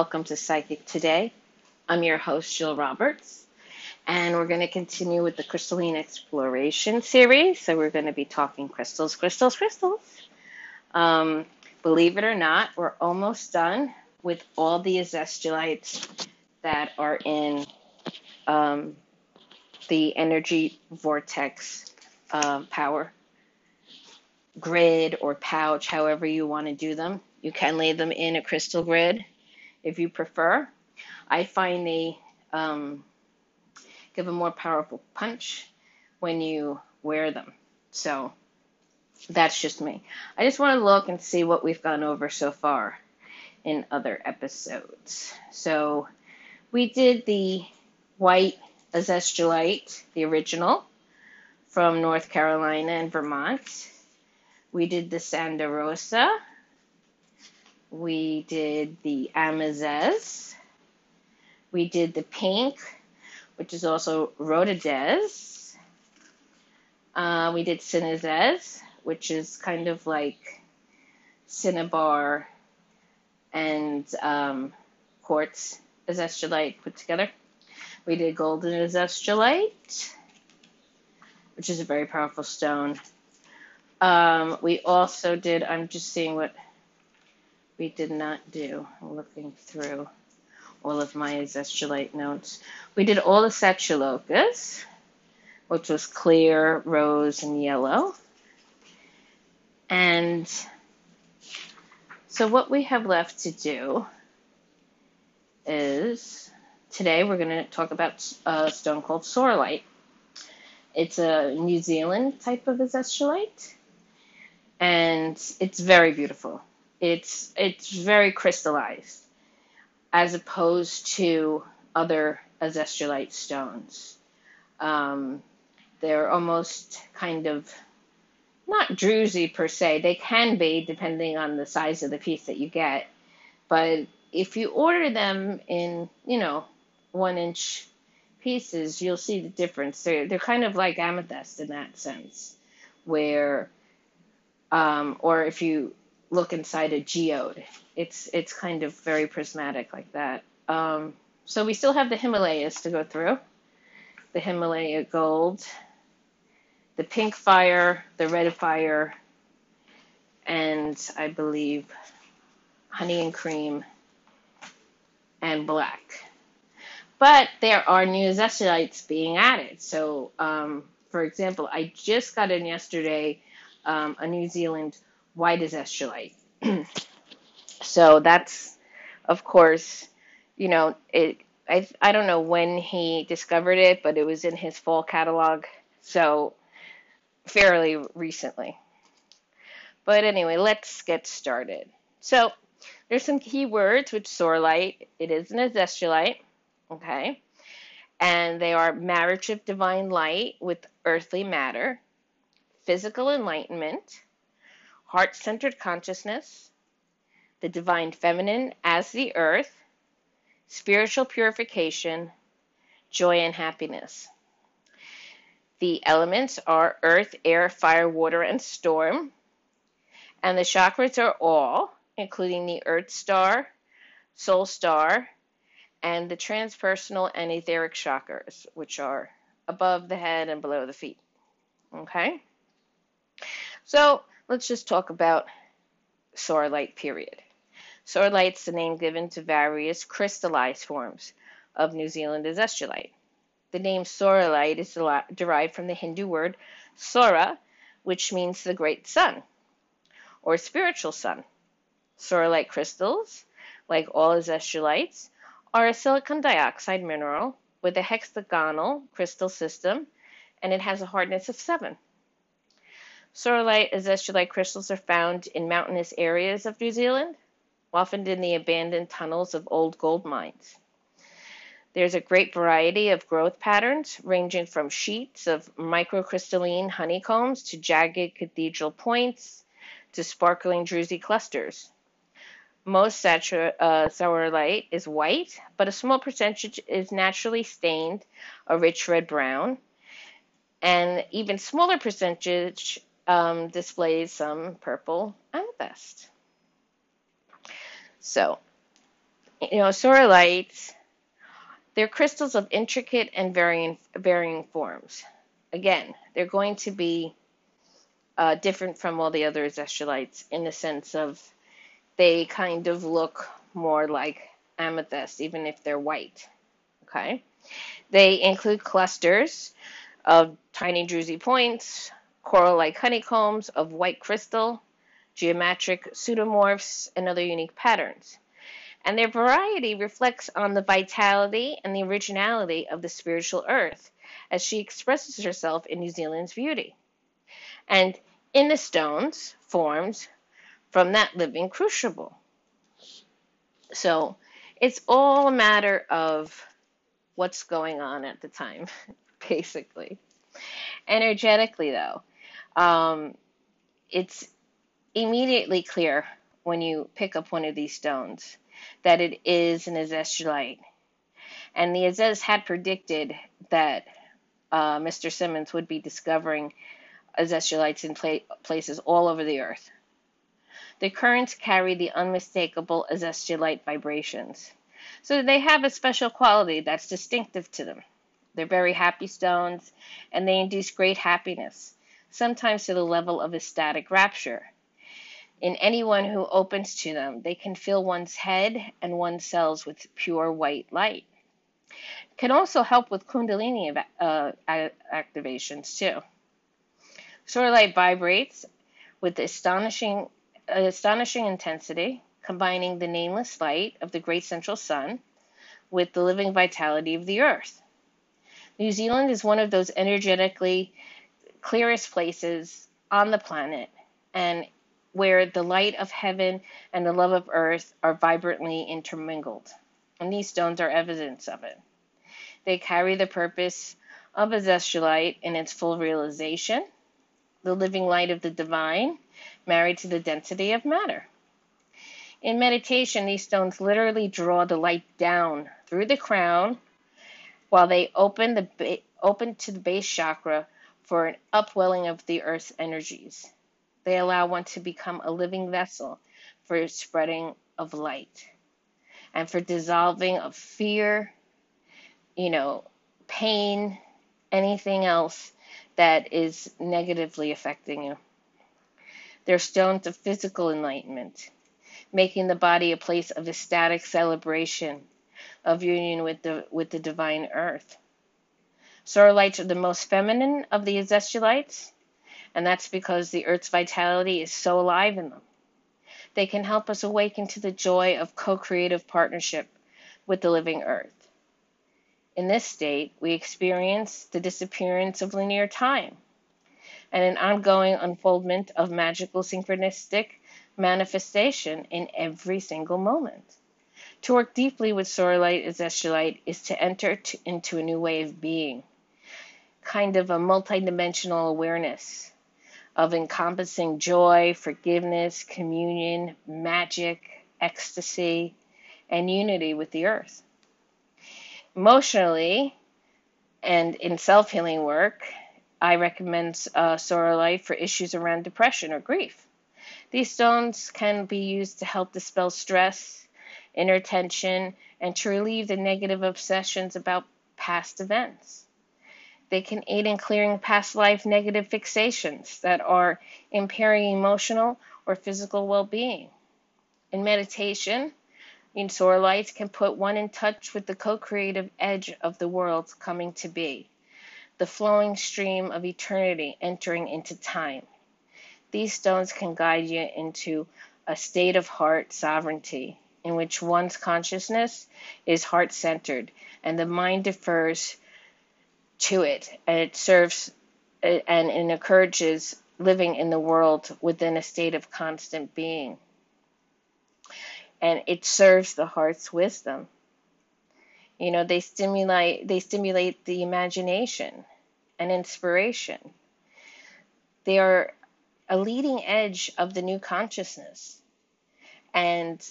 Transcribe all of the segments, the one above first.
Welcome to Psychic Today. I'm your host, Jill Roberts, and we're going to continue with the Crystalline Exploration series. So, we're going to be talking crystals, crystals, crystals. Um, believe it or not, we're almost done with all the azeztulites that are in um, the energy vortex uh, power grid or pouch, however you want to do them. You can lay them in a crystal grid if you prefer. I find they um, give a more powerful punch when you wear them. So that's just me. I just want to look and see what we've gone over so far in other episodes. So we did the white azeztulite, the original, from North Carolina and Vermont. We did the Sanda Rosa. We did the Amazez. We did the pink, which is also Rhodazez. Uh, we did Cinnazez, which is kind of like cinnabar and um, quartz azeztulite put together. We did golden azeztulite, which is a very powerful stone. Um, we also did, I'm just seeing what we did not do. I'm looking through all of my azeztulite notes. We did all the Satyalokas, which was clear, rose, and yellow. And so what we have left to do is today we're going to talk about a stone called sauralite. It's a New Zealand type of azeztulite and it's very beautiful. It's it's very crystallized as opposed to other azeztulite stones. Um, they're almost kind of not druzy per se. They can be depending on the size of the piece that you get, but if you order them in, you know, one inch pieces, you'll see the difference. They're they're kind of like amethyst in that sense, where um, or if you look inside a geode, it's it's kind of very prismatic like that. Um, so we still have the Himalayas to go through, the Himalaya gold, the pink fire, the red fire, and I believe honey and cream and black. But there are new zestulites being added. So, um, for example, I just got in yesterday um, a New Zealand white azeztulite. so that's, of course, you know, it. I I don't know when he discovered it, but it was in his fall catalog, so fairly recently. But anyway, let's get started. So there's some key words with sauralite. It is an azeztulite, okay, and they are marriage of divine light with earthly matter physical enlightenment, heart centered consciousness, the divine feminine as the earth, spiritual purification, joy, and happiness. The elements are earth, air, fire, water, and storm. And the chakras are all, including the earth star, soul star, and the transpersonal and etheric chakras, which are above the head and below the feet. Okay? So let's just talk about sauralite period. Sauralite's the name given to various crystallized forms of New Zealand azestulite. The name sauralite is derived from the Hindu word saura, which means the great sun or spiritual sun. Sauralite crystals, like all azeztulites, are a silicon dioxide mineral with a hexagonal crystal system and it has a hardness of 7. Sauralite azeztulite crystals are found in mountainous areas of New Zealand, often in the abandoned tunnels of old gold mines. There's a great variety of growth patterns, ranging from sheets of microcrystalline honeycombs to jagged cathedral points to sparkling druzy clusters. Most satur- uh, is white, but a small percentage is naturally stained a rich red brown, and even smaller percentage um, displays some purple amethyst. So You know, sauralites, they're crystals of intricate and varying, varying forms. Again, they're going to be uh, different from all the other zestulites in the sense of they kind of look more like amethyst, even if they're white. Okay? They include clusters of tiny druzy points, coral like honeycombs of white crystal, geometric pseudomorphs, and other unique patterns. And their variety reflects on the vitality and the originality of the spiritual earth as she expresses herself in New Zealand's beauty. And in the stones forms from that living crucible. So it's all a matter of what's going on at the time, basically. Energetically, though, um, it's immediately clear when you pick up one of these stones that it is an azeztulite. And the Azez had predicted that uh, Mr. Simmons would be discovering azeztulites in pla- places all over the earth. The currents carry the unmistakable azeztulite vibrations. So they have a special quality that's distinctive to them. They're very happy stones, and they induce great happiness, sometimes to the level of ecstatic rapture. In anyone who opens to them, they can fill one's head and one's cells with pure white light. Can also help with Kundalini uh, activations too. Sauralite vibrates with astonishing, astonishing intensity, combining the nameless light of the great central sun with the living vitality of the earth. New Zealand is one of those energetically clearest places on the planet, and where the light of heaven and the love of earth are vibrantly intermingled. And these stones are evidence of it. They carry the purpose of azeztulite in its full realization, the living light of the divine, married to the density of matter. In meditation, these stones literally draw the light down through the crown while they open the ba- open to the base chakra for an upwelling of the earth's energies. They allow one to become a living vessel for spreading of light and for dissolving of fear, you know, pain, anything else that is negatively affecting you. They're stones of physical enlightenment, making the body a place of ecstatic celebration of union with the with the divine earth. Sauralites are the most feminine of the azeztulites, and that's because the earth's vitality is so alive in them. They can help us awaken to the joy of co creative partnership with the living earth. In this state, we experience the disappearance of linear time and an ongoing unfoldment of magical synchronistic manifestation in every single moment. To work deeply with Sauralite and Zestulite is to enter to, into a new way of being, kind of a multidimensional awareness of encompassing joy, forgiveness, communion, magic, ecstasy, and unity with the earth emotionally and in self healing work, I recommend uh, for issues around depression or grief. These stones can be used to help dispel stress, inner tension, and to relieve the negative obsessions about past events. They can aid in clearing past life negative fixations that are impairing emotional or physical well being. In meditation, in Sauralites can put one in touch with the co-creative edge of the world coming to be, the flowing stream of eternity entering into time. These stones can guide you into a state of heart sovereignty in which one's consciousness is heart centered and the mind defers to it and it serves and it encourages living in the world within a state of constant being and it serves the heart's wisdom. You know, they stimulate they stimulate the imagination and inspiration. They are a leading edge of the new consciousness. And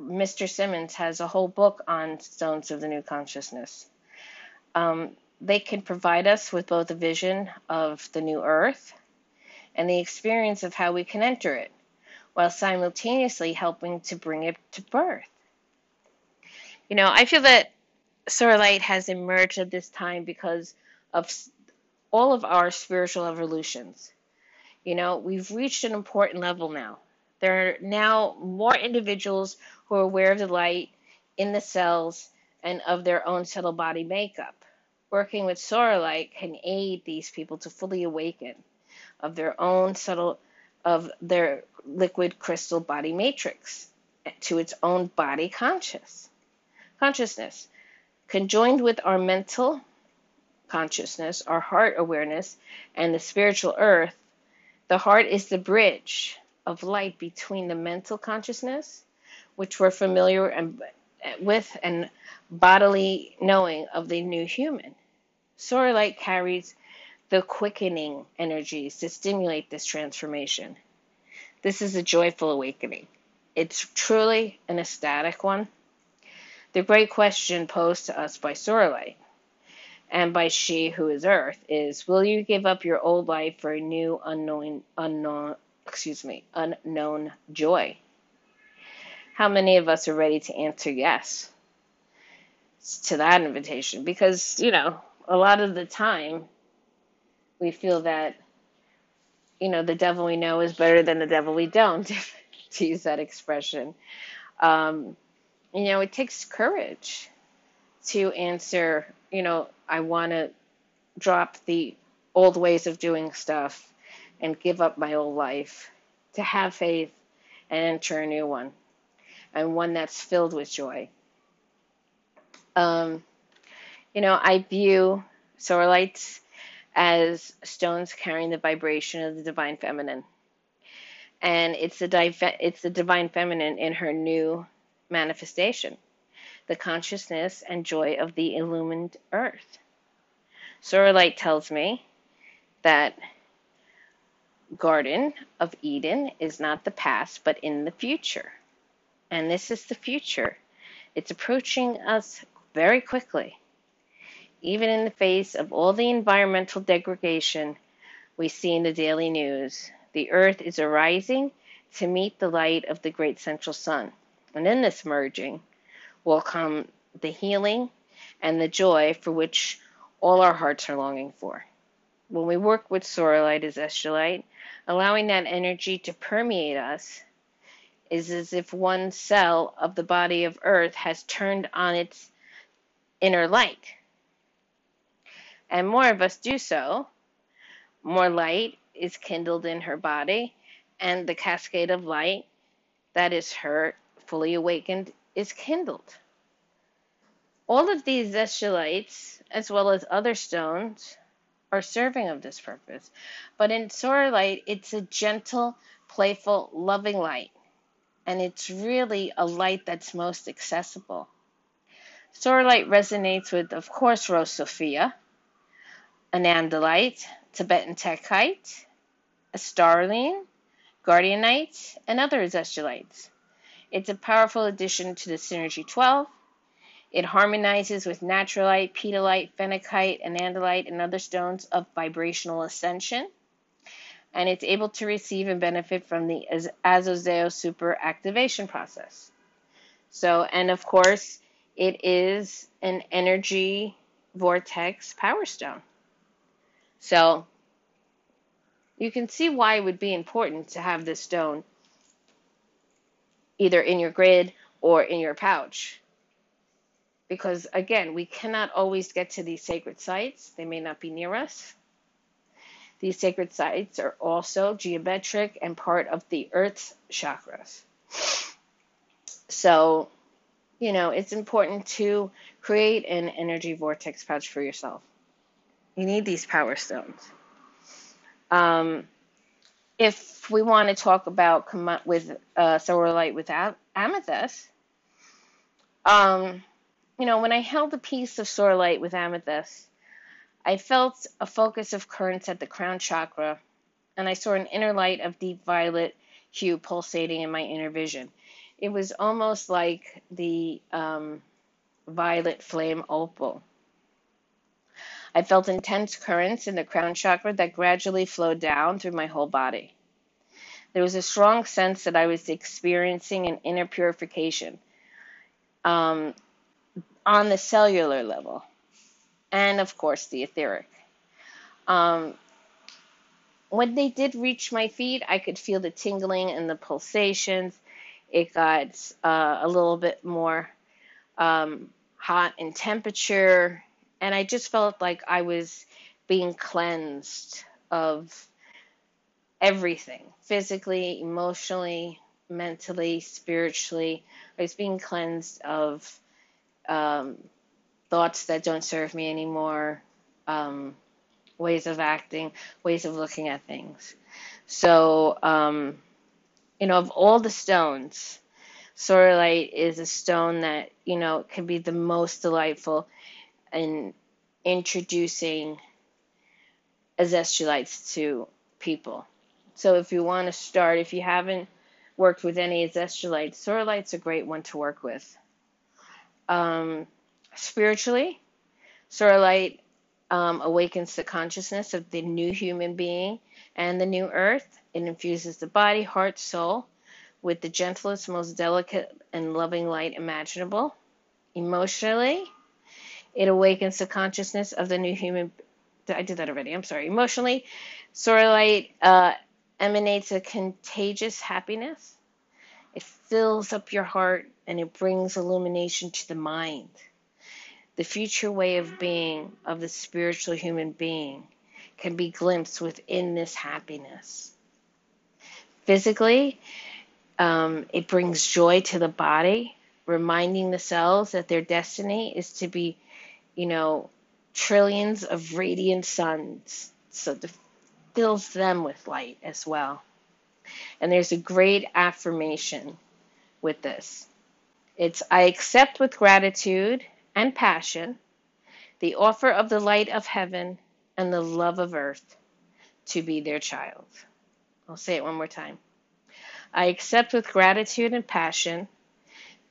Mr. Simmons has a whole book on stones of the new consciousness. Um, they can provide us with both a vision of the new earth and the experience of how we can enter it while simultaneously helping to bring it to birth. You know, I feel that sauralite has emerged at this time because of all of our spiritual evolutions. You know, we've reached an important level now. There are now more individuals who are aware of the light in the cells and of their own subtle body makeup. Working with sauralite can aid these people to fully awaken of their own subtle of their liquid crystal body matrix to its own body conscious consciousness. Conjoined with our mental consciousness our heart awareness and the spiritual earth the heart is the bridge of light between the mental consciousness which we're familiar and, with and bodily knowing of the new human sauralite carries the quickening energies to stimulate this transformation. This is a joyful awakening. It's truly an ecstatic one. The great question posed to us by Sauralite and by she who is Earth is will you give up your old life for a new unknown unknown excuse me unknown joy? How many of us are ready to answer yes to that invitation? Because, you know, a lot of the time we feel that you know the devil we know is better than the devil we don't to use that expression. Um, you know it takes courage to answer you know i want to drop the old ways of doing stuff and give up my old life to have faith and enter a new one and one that's filled with joy. Um, you know i view sauralites as stones carrying the vibration of the divine feminine. And it's the, it's the divine feminine in her new manifestation, the consciousness and joy of the illumined earth. Sauralite tells me that Garden of Eden is not the past, but in the future. And this is the future. It's approaching us very quickly even in the face of all the environmental degradation we see in the daily news. The earth is arising to meet the light of the great central sun. And in this merging will come the healing and the joy for which all our hearts are longing for. When we work with Sauralite as Estrelite, allowing that energy to permeate us is as if one cell of the body of Earth has turned on its inner light and more of us do so, more light is kindled in her body, and the cascade of light that is her fully awakened is kindled. All of these zestulites, as well as other stones, are serving of this purpose. But in Sauralite, it's a gentle, playful, loving light. And it's really a light that's most accessible. Sauralite resonates with, of course, Rose Sophia, anandalite, Tibetan tektite, starline, guardianite, and other zestulites. It's a powerful addition to the Synergy 12. It harmonizes with natrolite, petalite, phenakite, anandalite, and other stones of vibrational ascension. And it's able to receive and benefit from the Azozeo super activation process. So, and of course, it is an energy vortex power stone. So you can see why it would be important to have this stone either in your grid or in your pouch. Because again, we cannot always get to these sacred sites, they may not be near us. These sacred sites are also geometric and part of the Earth's chakras. So, you know, it's important to create an energy vortex pouch for yourself. You need these power stones. Um, if we want to talk about with uh, light with amethyst, um, you know, when I held a piece of light with amethyst, I felt a focus of currents at the crown chakra, and I saw an inner light of deep violet hue pulsating in my inner vision. It was almost like the um, violet flame opal. I felt intense currents in the crown chakra that gradually flowed down through my whole body. There was a strong sense that I was experiencing an inner purification. Um, on the cellular level, and of course the etheric. Um, when they did reach my feet, I could feel the tingling and the pulsations. It got uh, a little bit more um, hot in temperature, and I just felt like I was being cleansed of everything physically, emotionally, mentally, spiritually. I was being cleansed of um, thoughts that don't serve me anymore, um, ways of acting, ways of looking at things. So, um, you know, of all the stones, sauralite is a stone that, you know, can be the most delightful in introducing azeztulites to people. So if you want to start, if you haven't worked with any azeztulites, sauralite's a great one to work with. Um, spiritually, sauralite um, awakens the consciousness of the new human being and the new earth. It infuses the body, heart, soul with the gentlest, most delicate, and loving light imaginable. Emotionally, it awakens the consciousness of the new human. I did that already. I'm sorry. Emotionally, sauralite uh, emanates a contagious happiness. It fills up your heart and it brings illumination to the mind. The future way of being of the spiritual human being can be glimpsed within this happiness. Physically, um, it brings joy to the body, reminding the cells that their destiny is to be, you know, trillions of radiant suns. So it fills them with light as well. And there's a great affirmation with this. It's I accept with gratitude and passion the offer of the light of heaven and the love of earth to be their child. I'll say it one more time. I accept with gratitude and passion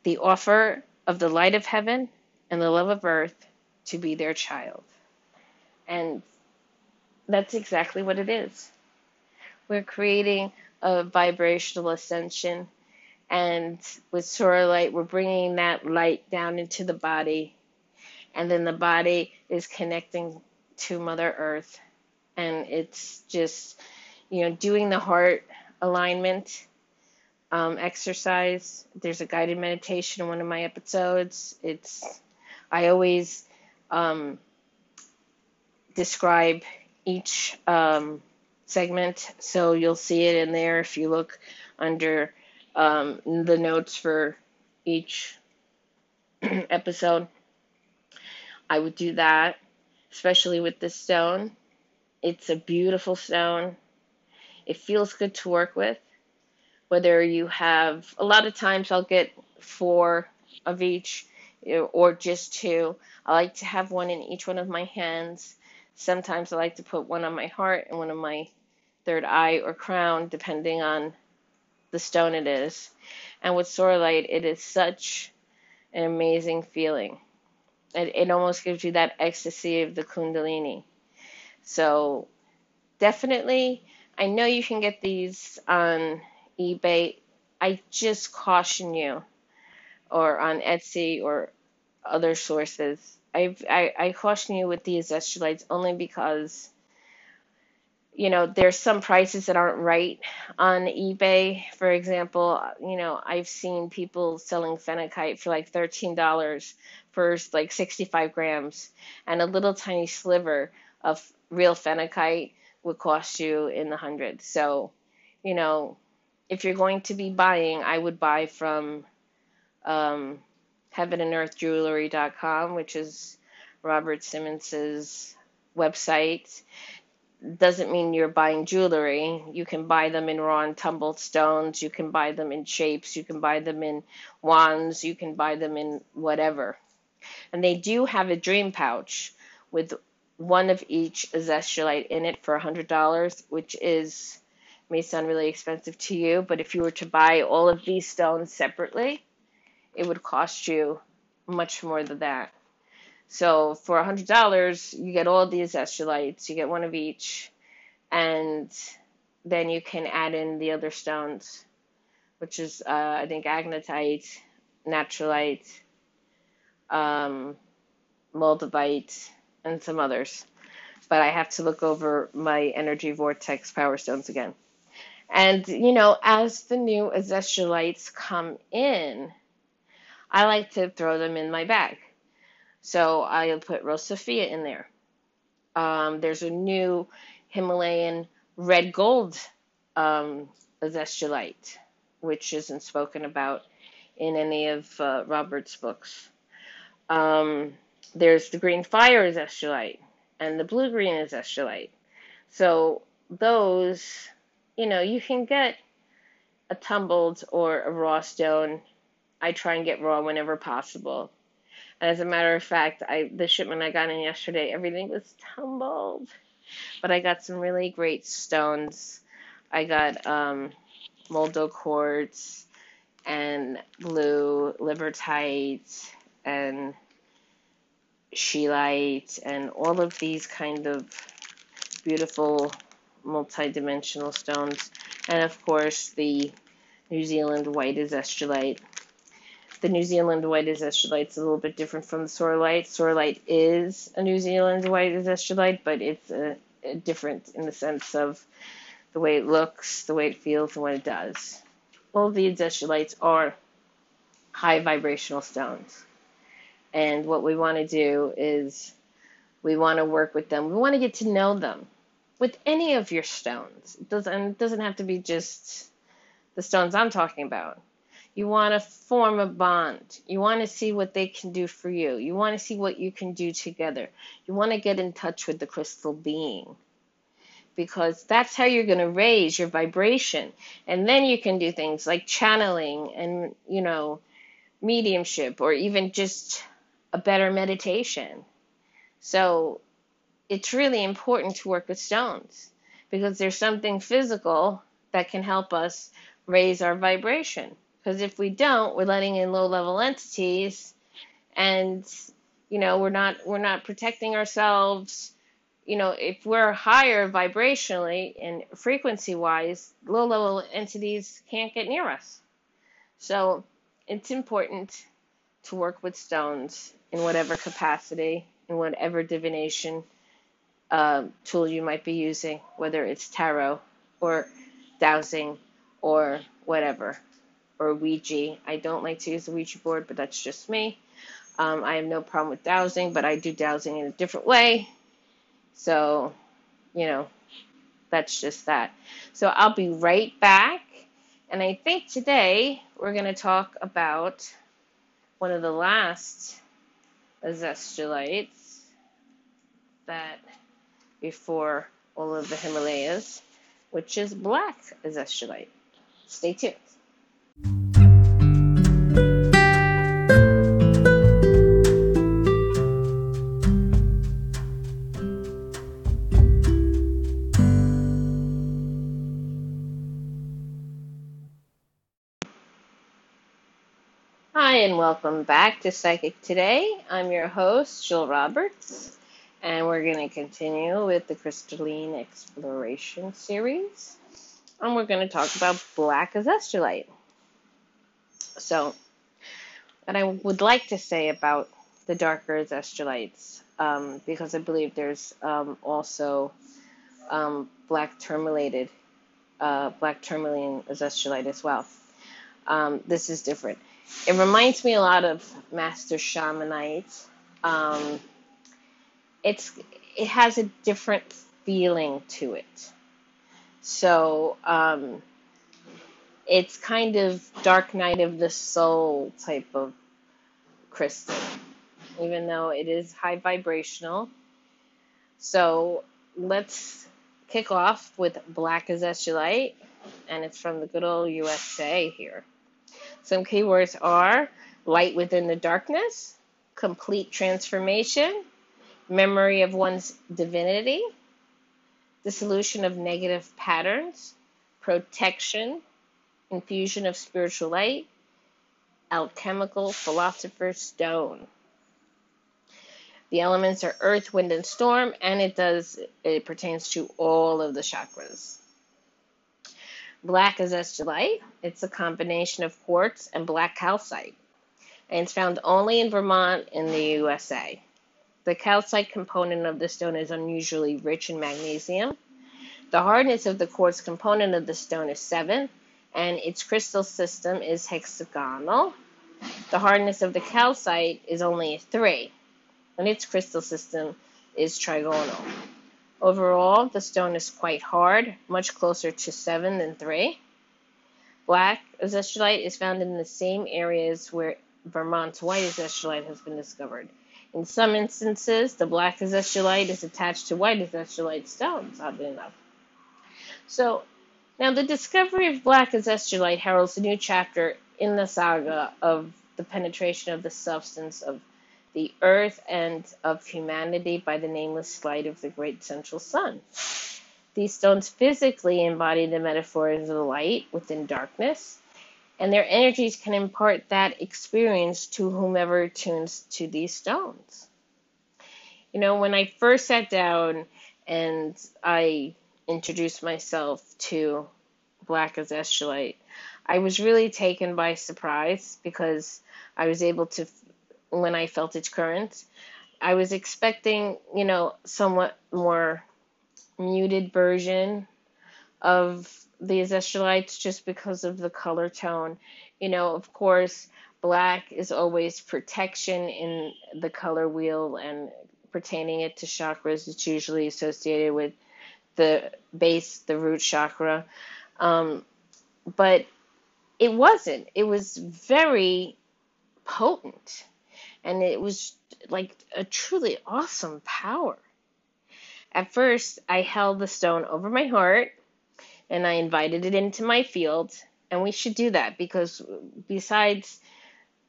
the offer of the light of heaven and the love of earth to be their child. And that's exactly what it is. We're creating a vibrational ascension and with sauralite, we're bringing that light down into the body. And then the body is connecting to Mother Earth. And it's just, you know, doing the heart alignment um, exercise. There's a guided meditation in one of my episodes. It's, I always um, describe each um, segment. So you'll see it in there if you look under um, the notes for each episode. I would do that, especially with this stone. It's a beautiful stone. It feels good to work with. Whether you have, a lot of times I'll get four of each or just two. I like to have one in each one of my hands. Sometimes I like to put one on my heart and one on my third eye or crown, depending on the stone it is. And with sauralite, it is such an amazing feeling. It, it almost gives you that ecstasy of the Kundalini. So definitely, I know you can get these on eBay. I just caution you, or on Etsy or other sources. I, I, I caution you with these estulites only because you know, there's some prices that aren't right on eBay. For example, you know, I've seen people selling phenakite for like $13 for like 65 grams, and a little tiny sliver of real phenakite would cost you in the hundreds. So, you know, if you're going to be buying, I would buy from um, heavenearthjewelry.com, which is Robert Simmons's website doesn't mean you're buying jewelry. You can buy them in raw and tumbled stones. You can buy them in shapes. You can buy them in wands. You can buy them in whatever. And they do have a dream pouch with one of each azeztulite in it for $100, which is may sound really expensive to you, but if you were to buy all of these stones separately, it would cost you much more than that. So for a hundred dollars, you get all these estulites. You get one of each, and then you can add in the other stones, which is uh, I think agnitite, natrolite, um, moldavite, and some others. But I have to look over my energy vortex power stones again. And, you know, as the new azeztulites come in, I like to throw them in my bag. So I'll put Rose Sophia in there. Um, there's a new Himalayan red gold um, azeztulite, which isn't spoken about in any of uh, Robert's books. Um, there's the green fire azeztulite and the blue green azeztulite. So those, you know, you can get a tumbled or a raw stone. I try and get raw whenever possible. And As a matter of fact, I the shipment I got in yesterday, everything was tumbled. But I got some really great stones. I got um, Moldau quartz and blue libertite and scheelite and all of these kind of beautiful multi-dimensional stones and of course the New Zealand white is azeztulite the New Zealand white azeztulite is a little bit different from the sauralite. Sauralite is a New Zealand white azeztulite, but it's a, a different in the sense of the way it looks, the way it feels, and what it does. All the azeztulites are high vibrational stones. And what we want to do is we want to work with them. We want to get to know them with any of your stones. It doesn't, it doesn't have to be just the stones I'm talking about. You want to form a bond. You want to see what they can do for you. You want to see what you can do together. You want to get in touch with the crystal being because that's how you're going to raise your vibration. And then you can do things like channeling and, you know, mediumship or even just a better meditation. So it's really important to work with stones because there's something physical that can help us raise our vibration. Because if we don't, we're letting in low level entities and you know, we're not we're not protecting ourselves. You know, if we're higher vibrationally and frequency wise, low level entities can't get near us. So it's important to work with stones in whatever capacity, in whatever divination uh, tool you might be using, whether it's tarot or dowsing or whatever or Ouija. I don't like to use the Ouija board, but that's just me. Um, I have no problem with dowsing, but I do dowsing in a different way. So, you know, that's just that. So I'll be right back. And I think today we're going to talk about one of the last azeztulites that before all of the Himalayas, which is black azeztulite. Stay tuned. Welcome back to Psychic Today. I'm your host, Jill Roberts, and we're going to continue with the Crystalline Exploration series. And we're going to talk about black azeztulite. So, what I would like to say about the darker azeztulites, um, because I believe there's um, also um, black tourmalated, uh, black tourmaline azeztulite as well. Um, this is different. It reminds me a lot of Master Shamanite. Um, it's it has a different feeling to it. So um, it's kind of dark night of the soul type of crystal, even though it is high vibrational. So let's kick off with black azeztulite, and it's from the good old USA here. Some keywords are light within the darkness, complete transformation, memory of one's divinity, dissolution of negative patterns, protection, infusion of spiritual light, alchemical philosopher's stone. The elements are earth, wind, and storm, and it does it pertains to all of the chakras. Black azeztulite. It's a combination of quartz and black calcite. and it's found only in Vermont in the USA. The calcite component of the stone is unusually rich in magnesium. The hardness of the quartz component of the stone is 7, and its crystal system is hexagonal. The hardness of the calcite is only 3, and its crystal system is trigonal. Overall, the stone is quite hard, much closer to 7 than 3. Black azeztulite is found in the same areas where Vermont's white azeztulite has been discovered. In some instances, the black azeztulite is attached to white azeztulite stones, oddly enough. So, now the discovery of black azeztulite heralds a new chapter in the saga of the penetration of the substance of the earth and of humanity by the nameless light of the great central sun. These stones physically embody the metaphors of the light within darkness, and their energies can impart that experience to whomever tunes to these stones. You know, when I first sat down and I introduced myself to Black as Azeztulite, I was really taken by surprise because I was able to, when I felt its currents. I was expecting, you know, somewhat more muted version of the Azeztulites just because of the color tone. You know, of course, black is always protection in the color wheel and pertaining it to chakras. It's usually associated with the base, the root chakra. Um, but it wasn't. It was very potent. And it was like a truly awesome power. At first, I held the stone over my heart and I invited it into my field. And we should do that because besides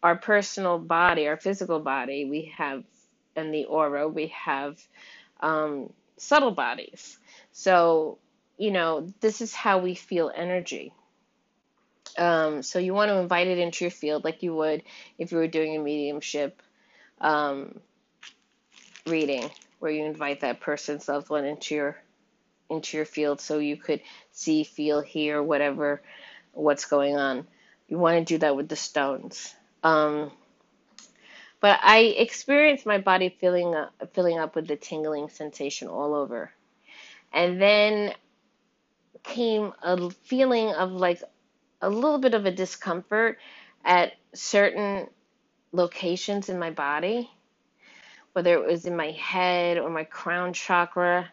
our personal body, our physical body, we have, and the aura, we have um, subtle bodies. So, you know, this is how we feel energy. Um, so you want to invite it into your field like you would if you were doing a mediumship um, reading where you invite that person's loved one into your into your field so you could see, feel, hear whatever what's going on. You want to do that with the stones. Um, but I experienced my body filling up, filling up with the tingling sensation all over, and then came a feeling of like a little bit of a discomfort at certain locations in my body whether it was in my head or my crown chakra.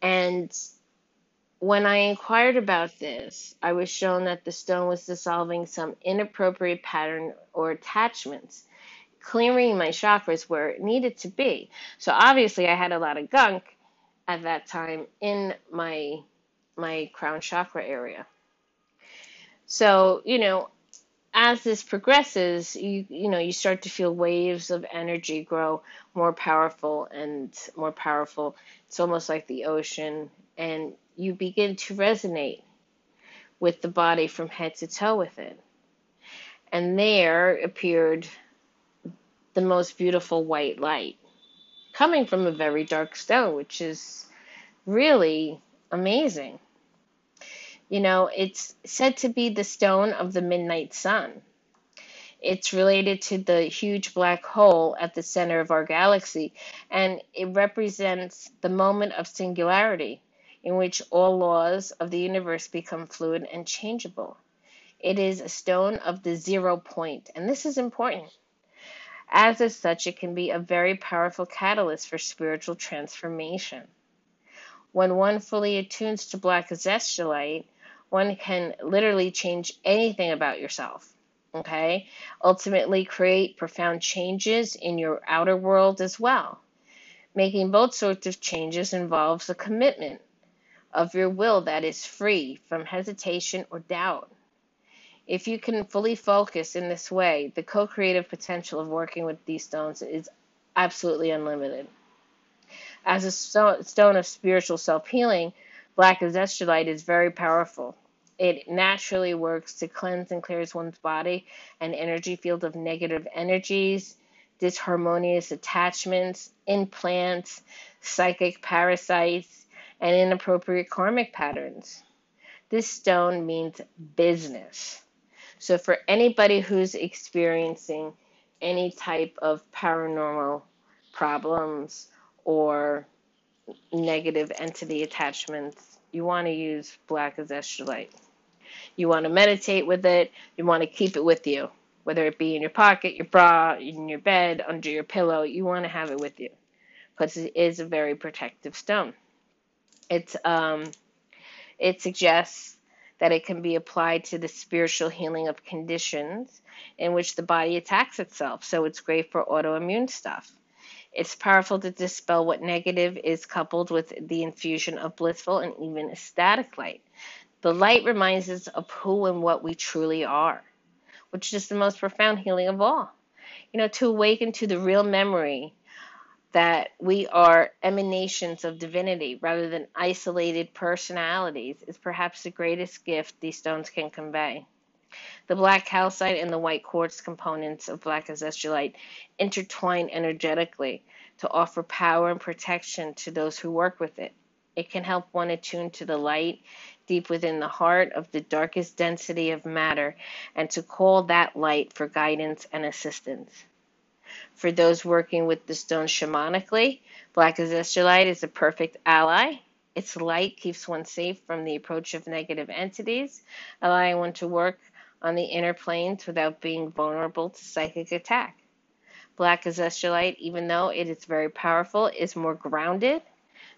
And when I inquired about this, I was shown that the stone was dissolving some inappropriate pattern or attachments, clearing my chakras where it needed to be. So obviously, I had a lot of gunk at that time in my my crown chakra area. So, you know, as this progresses, you you know you start to feel waves of energy grow more powerful and more powerful. It's almost like the ocean, and you begin to resonate with the body from head to toe with it. And there appeared the most beautiful white light coming from a very dark stone, which is really amazing. You know, it's said to be the stone of the midnight sun. It's related to the huge black hole at the center of our galaxy, and it represents the moment of singularity in which all laws of the universe become fluid and changeable. It is a stone of the zero point, and this is important. As is such, it can be a very powerful catalyst for spiritual transformation. When one fully attunes to black azeztulite, one can literally change anything about yourself. Okay? Ultimately, create profound changes in your outer world as well. Making both sorts of changes involves a commitment of your will that is free from hesitation or doubt. If you can fully focus in this way, the co creative potential of working with these stones is absolutely unlimited. As a stone of spiritual self healing, black azeztulite is very powerful. It naturally works to cleanse and clears one's body and energy field of negative energies, disharmonious attachments, implants, psychic parasites, and inappropriate karmic patterns. This stone means business. So, for anybody who's experiencing any type of paranormal problems or negative entity attachments, you want to use black azeztulite. You want to meditate with it. You want to keep it with you, whether it be in your pocket, your bra, in your bed, under your pillow. You want to have it with you because it is a very protective stone. It's um, it suggests that it can be applied to the spiritual healing of conditions in which the body attacks itself. So it's great for autoimmune stuff. It's powerful to dispel what negative is coupled with the infusion of blissful and even ecstatic light. The light reminds us of who and what we truly are, which is the most profound healing of all. You know, to awaken to the real memory that we are emanations of divinity rather than isolated personalities is perhaps the greatest gift these stones can convey. The black calcite and the white quartz components of black azeztulite intertwine energetically to offer power and protection to those who work with it. It can help one attune to the light deep within the heart of the darkest density of matter and to call that light for guidance and assistance. For those working with the stone shamanically, black azeztulite is a perfect ally its light keeps one safe from the approach of negative entities, allowing one to work on the inner planes without being vulnerable to psychic attack. Black azeztulite, even though it is very powerful, is more grounded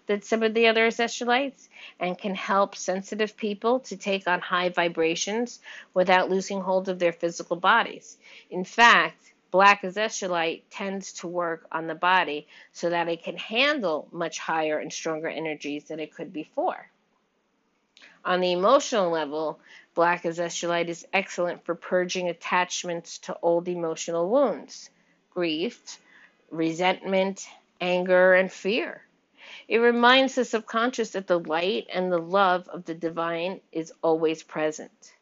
than some of the other azeztulites and can help sensitive people to take on high vibrations without losing hold of their physical bodies. In fact, black azeztulite tends to work on the body so that it can handle much higher and stronger energies than it could before. On the emotional level, black azeztulite is excellent for purging attachments to old emotional wounds, grief, resentment, anger, and fear. It reminds the subconscious that the light and the love of the divine is always present.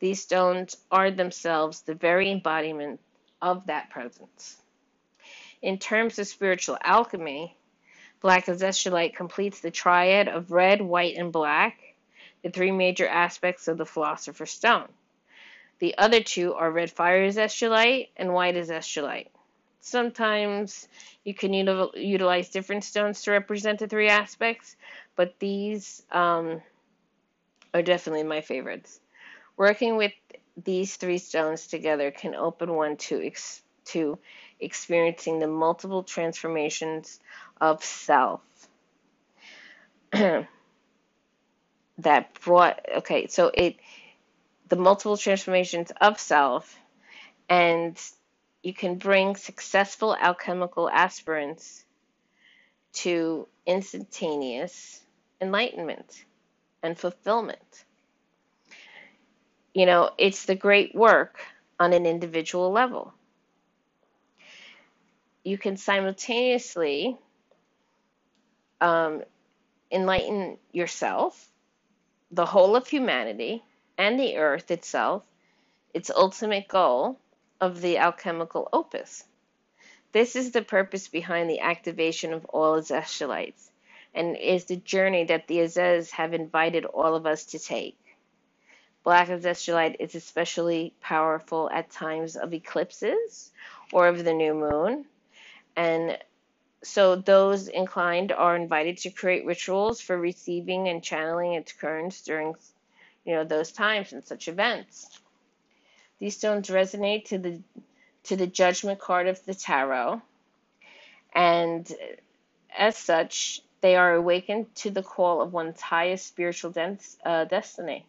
These stones are themselves the very embodiment of that presence. In terms of spiritual alchemy, black azeztulite completes the triad of red, white, and black, the three major aspects of the philosopher's stone. The other two are red fire azeztulite and white azeztulite. Sometimes you can util- utilize different stones to represent the three aspects, but these um, are definitely my favorites. Working with these three stones together can open one to ex- to experiencing the multiple transformations of self that brought okay so it the multiple transformations of self and you can bring successful alchemical aspirants to instantaneous enlightenment and fulfillment you know, it's the great work on an individual level. You can simultaneously um, enlighten yourself, the whole of humanity, and the earth itself, its ultimate goal of the alchemical opus. This is the purpose behind the activation of all Azeztulites, and is the journey that the Azez have invited all of us to take. Black azeztulite is especially powerful at times of eclipses or of the new moon. And so those inclined are invited to create rituals for receiving and channeling its currents during you know those times and such events. These stones resonate to the to the judgment card of the tarot and as such they are awakened to the call of one's highest spiritual uh, destiny.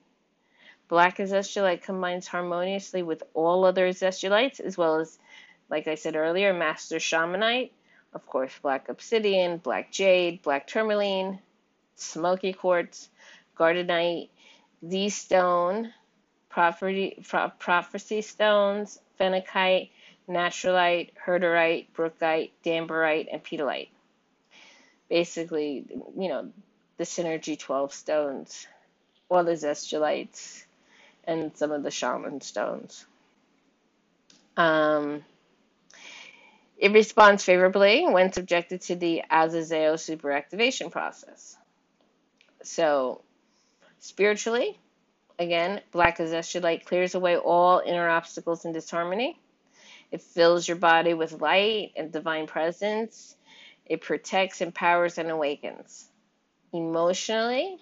Black azeztulite combines harmoniously with all other azeztulites, as well as, like I said earlier, master shamanite, of course, black obsidian, black jade, black tourmaline, smoky quartz, Guardianite, Z stone, prophecy, prophecy stones, phenakite, natrolite, herderite, brookite, danburite, and petalite. Basically, you know, the Synergy 12 stones, all the zestulites and some of the shaman stones. Um, it responds favorably when subjected to the AzoZeo superactivation process. So, spiritually, again, black azeztulite clears away all inner obstacles and disharmony. It fills your body with light and divine presence. It protects, empowers, and awakens. Emotionally,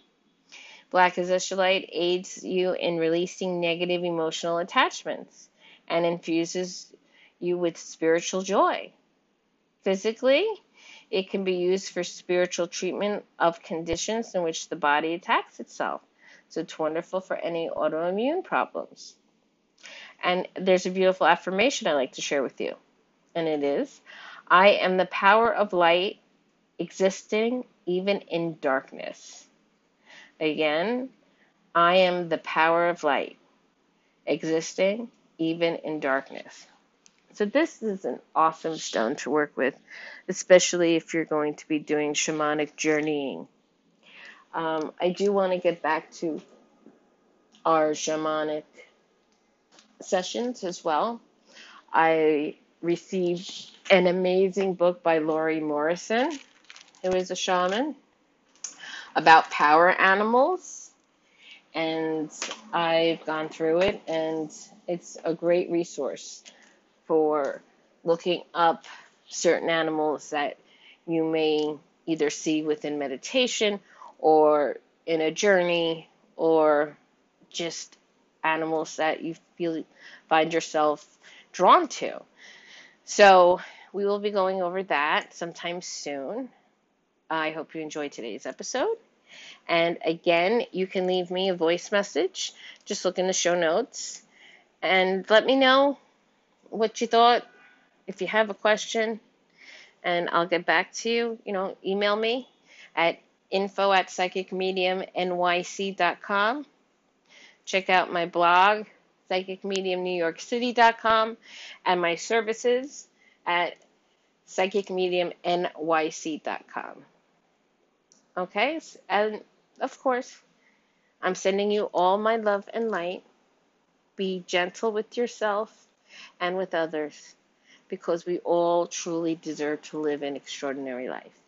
Black Azeztulite aids you in releasing negative emotional attachments and infuses you with spiritual joy. Physically, it can be used for spiritual treatment of conditions in which the body attacks itself. So it's wonderful for any autoimmune problems. And there's a beautiful affirmation I like to share with you. And it is I am the power of light existing even in darkness. Again, I am the power of light existing even in darkness. So, this is an awesome stone to work with, especially if you're going to be doing shamanic journeying. Um, I do want to get back to our shamanic sessions as well. I received an amazing book by Laurie Morrison, who is a shaman, about power animals. And I've gone through it, and it's a great resource for looking up certain animals that you may either see within meditation or in a journey or just animals that you feel find yourself drawn to. So we will be going over that sometime soon. I hope you enjoyed today's episode. And again, you can leave me a voice message. Just look in the show notes and let me know what you thought. If you have a question, and I'll get back to you, you know, email me at info at psychicmediumnyc.com. Check out my blog, psychicmediumnewyorkcity.com, and my services at psychicmediumnyc.com. Okay, and of course, I'm sending you all my love and light. Be gentle with yourself and with others because we all truly deserve to live an extraordinary life.